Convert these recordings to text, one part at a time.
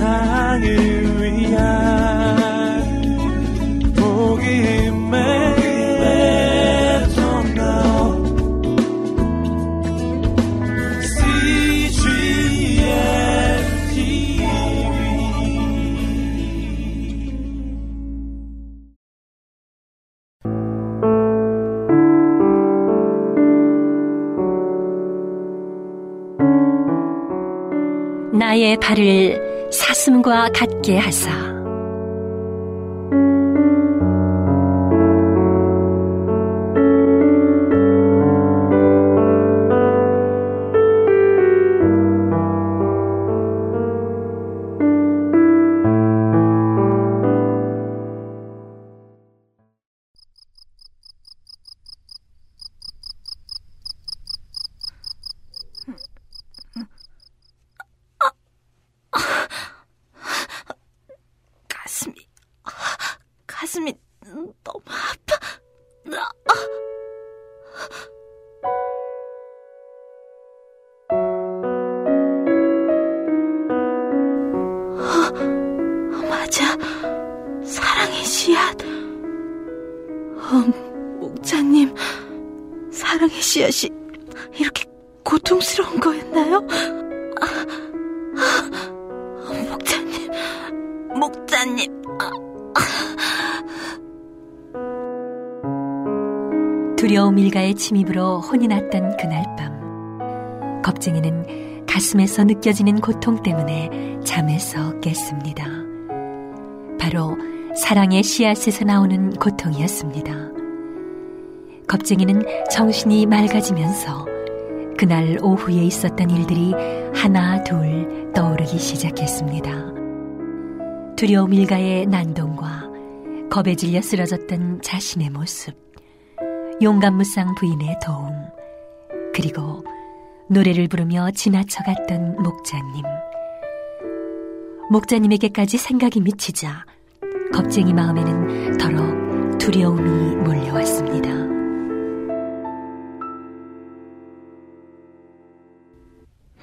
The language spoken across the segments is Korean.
세상을 나의 발을 사슴과 같게 하사 고통스러운 거였나요? 아, 아, 목자님, 목자님. 아, 두려움 일가의 침입으로 혼이 났던 그날 밤, 겁쟁이는 가슴에서 느껴지는 고통 때문에 잠에서 깼습니다. 바로 사랑의 씨앗에서 나오는 고통이었습니다. 겁쟁이는 정신이 맑아지면서 그날 오후에 있었던 일들이 하나 둘 떠오르기 시작했습니다. 두려움 일가의 난동과 겁에 질려 쓰러졌던 자신의 모습, 용감무쌍 부인의 도움, 그리고 노래를 부르며 지나쳐갔던 목자님. 목자님에게까지 생각이 미치자 겁쟁이 마음에는 더러 두려움이 몰려왔습니다.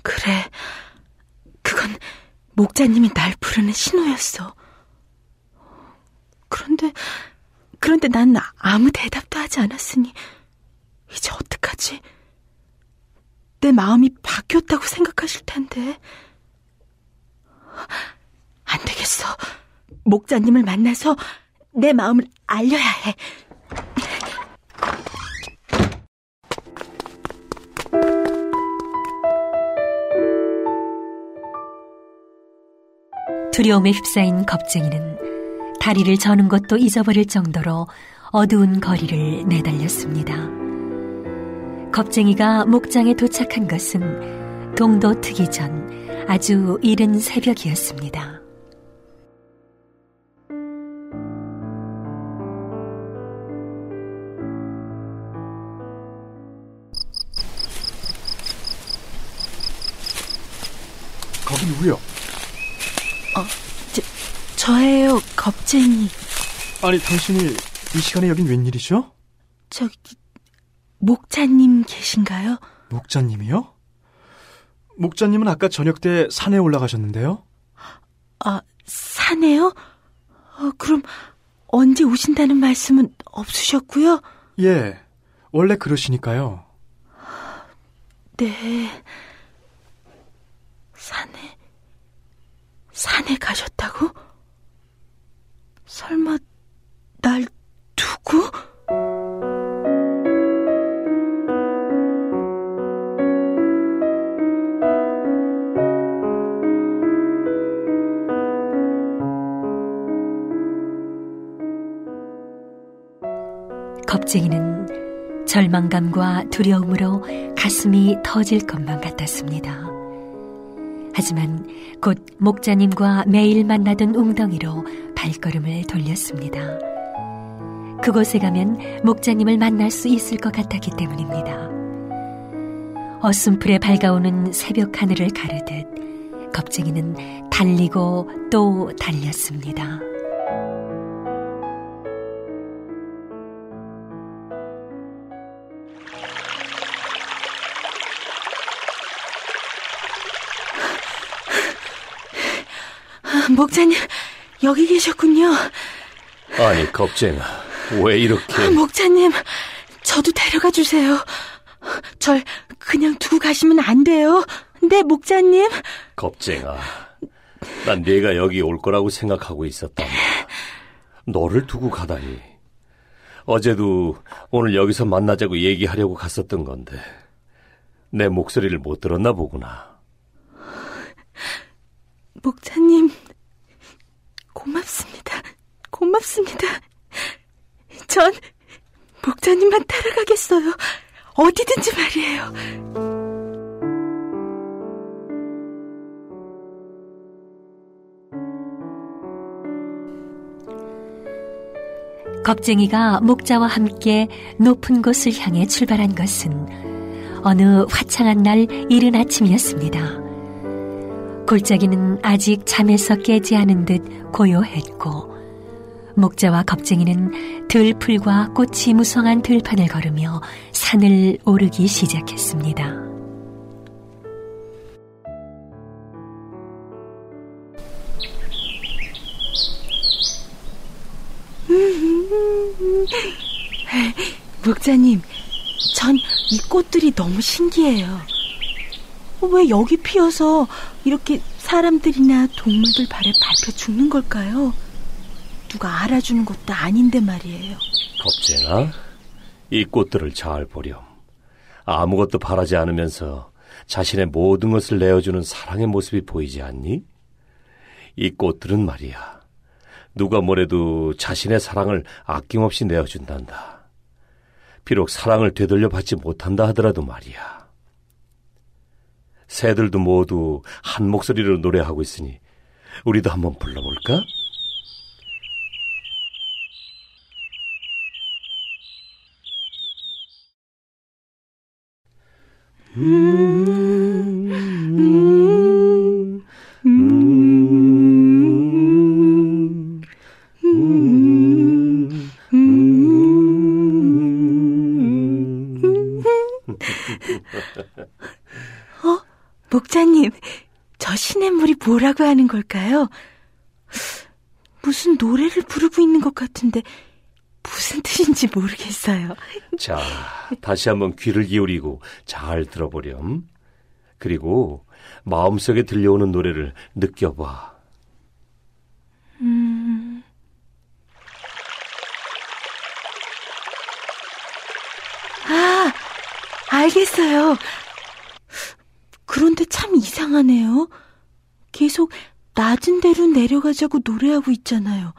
그래. 그건 목자님이 날 부르는 신호였어. 그런데, 그런데 난 아무 대답도 하지 않았으니, 이제 어떡하지? 내 마음이 바뀌었다고 생각하실 텐데. 안 되겠어. 목자님을 만나서 내 마음을 알려야 해. 두려움에 휩싸인 겁쟁이는 다리를 저는 것도 잊어버릴 정도로 어두운 거리를 내달렸습니다. 겁쟁이가 목장에 도착한 것은 동도 트기 전 아주 이른 새벽이었습니다. 거기 누구요? 어, 저, 저예요, 겁쟁이. 아니, 당신이 이 시간에 여긴 웬일이죠? 저기, 목자님 계신가요? 목자님이요? 목자님은 아까 저녁 때 산에 올라가셨는데요? 아, 산에요? 어, 그럼 언제 오신다는 말씀은 없으셨고요? 예, 원래 그러시니까요. 네. 산에 산에 가셨다고? 설마 날 두고? 겁쟁이는 절망감과 두려움으로 가슴이 터질 것만 같았습니다. 하지만 곧 목자님과 매일 만나던 웅덩이로 발걸음을 돌렸습니다. 그곳에 가면 목자님을 만날 수 있을 것 같았기 때문입니다. 어슴풀에 밝아오는 새벽 하늘을 가르듯 겁쟁이는 달리고 또 달렸습니다. 목자님, 여기 계셨군요. 아니, 겁쟁아. 왜 이렇게... 목자님, 저도 데려가 주세요. 절 그냥 두고 가시면 안 돼요. 네, 목자님. 겁쟁아. 난 네가 여기 올 거라고 생각하고 말이야. 너를 두고 가다니. 어제도 오늘 여기서 만나자고 얘기하려고 갔었던 건데 내 목소리를 못 들었나 보구나. 목자님, 고맙습니다. 고맙습니다. 전 목자님만 따라가겠어요. 어디든지 말이에요. 겁쟁이가 목자와 함께 높은 곳을 향해 출발한 것은 어느 화창한 날 이른 아침이었습니다. 골짜기는 아직 잠에서 깨지 않은 듯 고요했고 목자와 겁쟁이는 들풀과 꽃이 무성한 들판을 걸으며 산을 오르기 시작했습니다. 목자님, 전 이 꽃들이 너무 신기해요. 왜 여기 피어서 이렇게 사람들이나 동물들 발에 밟혀 죽는 걸까요? 누가 알아주는 것도 아닌데 말이에요. 겁쟁아, 이 꽃들을 잘 보렴. 아무것도 바라지 않으면서 자신의 모든 것을 내어주는 사랑의 모습이 보이지 않니? 이 꽃들은 말이야. 누가 뭐래도 자신의 사랑을 아낌없이 내어준단다. 비록 사랑을 되돌려 받지 못한다 하더라도 말이야. 새들도 모두 한 목소리로 노래하고 있으니 우리도 한번 불러볼까? 어? 목자님, 저 시냇물이 뭐라고 하는 걸까요? 무슨 노래를 부르고 있는 것 같은데 무슨 뜻인지 모르겠어요. 자, 다시 한번 귀를 기울이고 잘 들어보렴. 그리고 마음속에 들려오는 노래를 느껴봐. 음, 아, 알겠어요. 그런데 참 이상하네요. 계속 낮은 데로 내려가자고 노래하고 있잖아요.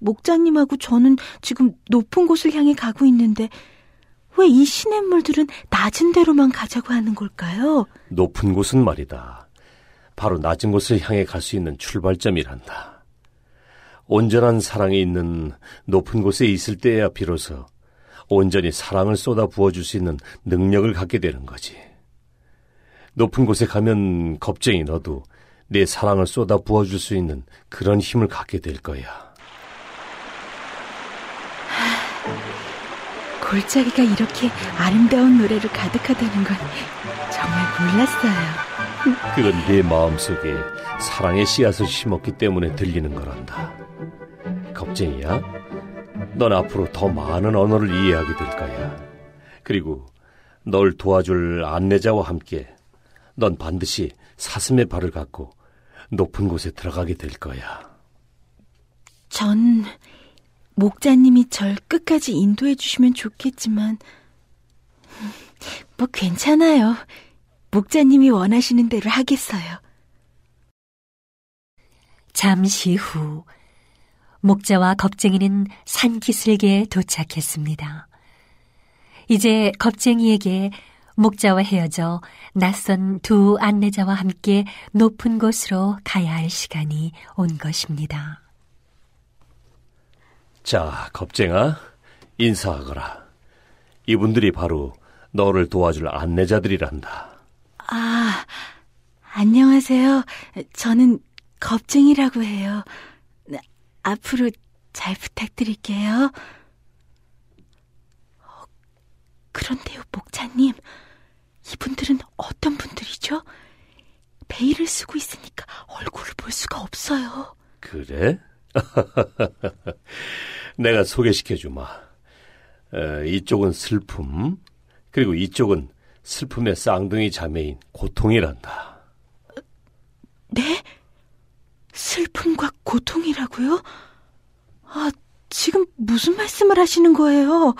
목자님하고 저는 지금 높은 곳을 향해 가고 있는데 왜 이 시냇물들은 낮은 데로만 가자고 하는 걸까요? 높은 곳은 말이다. 바로 낮은 곳을 향해 갈 수 있는 출발점이란다. 온전한 사랑이 있는 높은 곳에 있을 때야 비로소 온전히 사랑을 쏟아 부어줄 수 있는 능력을 갖게 되는 거지. 높은 곳에 가면 겁쟁이 너도 내 사랑을 쏟아 부어줄 수 있는 그런 힘을 갖게 될 거야. 골짜기가 이렇게 아름다운 노래로 가득하다는 건 정말 몰랐어요. 그건 네 마음속에 사랑의 씨앗을 심었기 때문에 들리는 거란다. 겁쟁이야? 넌 앞으로 더 많은 언어를 이해하게 될 거야. 그리고 널 도와줄 안내자와 함께 넌 반드시 사슴의 발을 갖고 높은 곳에 들어가게 될 거야. 전 목자님이 절 끝까지 인도해 주시면 좋겠지만 뭐 괜찮아요. 목자님이 원하시는 대로 하겠어요. 잠시 후 목자와 겁쟁이는 산기슭에 도착했습니다. 이제 겁쟁이에게 목자와 헤어져 낯선 두 안내자와 함께 높은 곳으로 가야 할 시간이 온 것입니다. 자, 겁쟁아, 인사하거라. 이분들이 바로 너를 도와줄 안내자들이란다. 아, 안녕하세요. 저는 겁쟁이라고 해요. 네, 앞으로 잘 부탁드릴게요. 어, 그런데요, 목자님. 어떤 분들이죠? 베일을 쓰고 있으니까 얼굴을 볼 수가 없어요. 그래? 내가 소개시켜주마. 에, 이쪽은 슬픔, 그리고 이쪽은 슬픔의 쌍둥이 자매인 고통이란다. 네? 슬픔과 고통이라고요? 아, 지금 무슨 말씀을 하시는 거예요?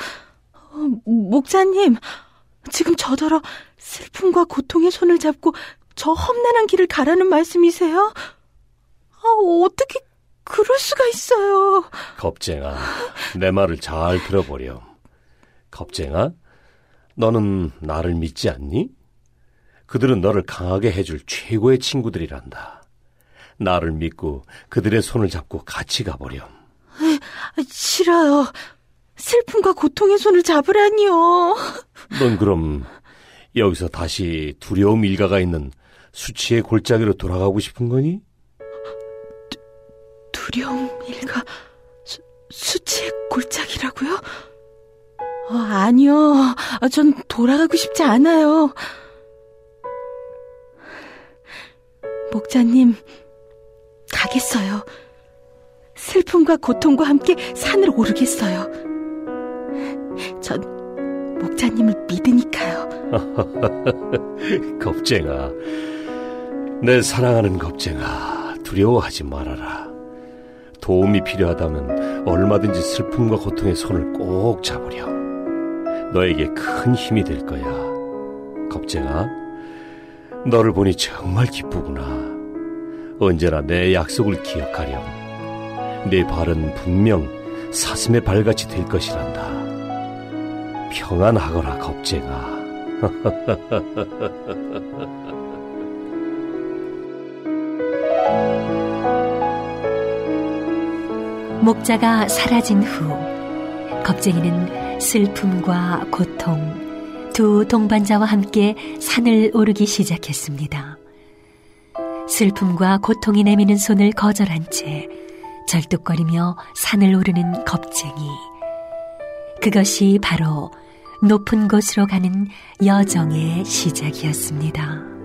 어, 목사님, 지금 저더러 슬픔과 고통의 손을 잡고 저 험난한 길을 가라는 말씀이세요? 아, 어떻게 그럴 수가 있어요? 겁쟁아, 내 말을 잘 들어보렴. 겁쟁아, 너는 나를 믿지 않니? 그들은 너를 강하게 해줄 최고의 친구들이란다. 나를 믿고 그들의 손을 잡고 같이 가보렴. 아, 싫어요. 슬픔과 고통의 손을 잡으라니요. 넌 그럼 여기서 다시 두려움 일가가 있는 수치의 골짜기로 돌아가고 싶은 거니? 두려움 일가 수, 수치의 골짜기라고요? 어, 아니요. 아, 전 돌아가고 싶지 않아요. 목자님, 가겠어요. 슬픔과 고통과 함께 산을 오르겠어요. 전 목자님을 믿으니까요. 겁쟁아, 내 사랑하는 겁쟁아, 두려워하지 말아라. 도움이 필요하다면 얼마든지 슬픔과 고통의 손을 꼭 잡으렴. 너에게 큰 힘이 될 거야. 겁쟁아, 너를 보니 정말 기쁘구나. 언제나 내 약속을 기억하렴. 내 발은 분명 사슴의 발같이 될 것이란다. 평안하거라, 겁쟁아. 목자가 사라진 후 겁쟁이는 슬픔과 고통 두 동반자와 함께 산을 오르기 시작했습니다. 슬픔과 고통이 내미는 손을 거절한 채 절뚝거리며 산을 오르는 겁쟁이. 그것이 바로 높은 곳으로 가는 여정의 시작이었습니다.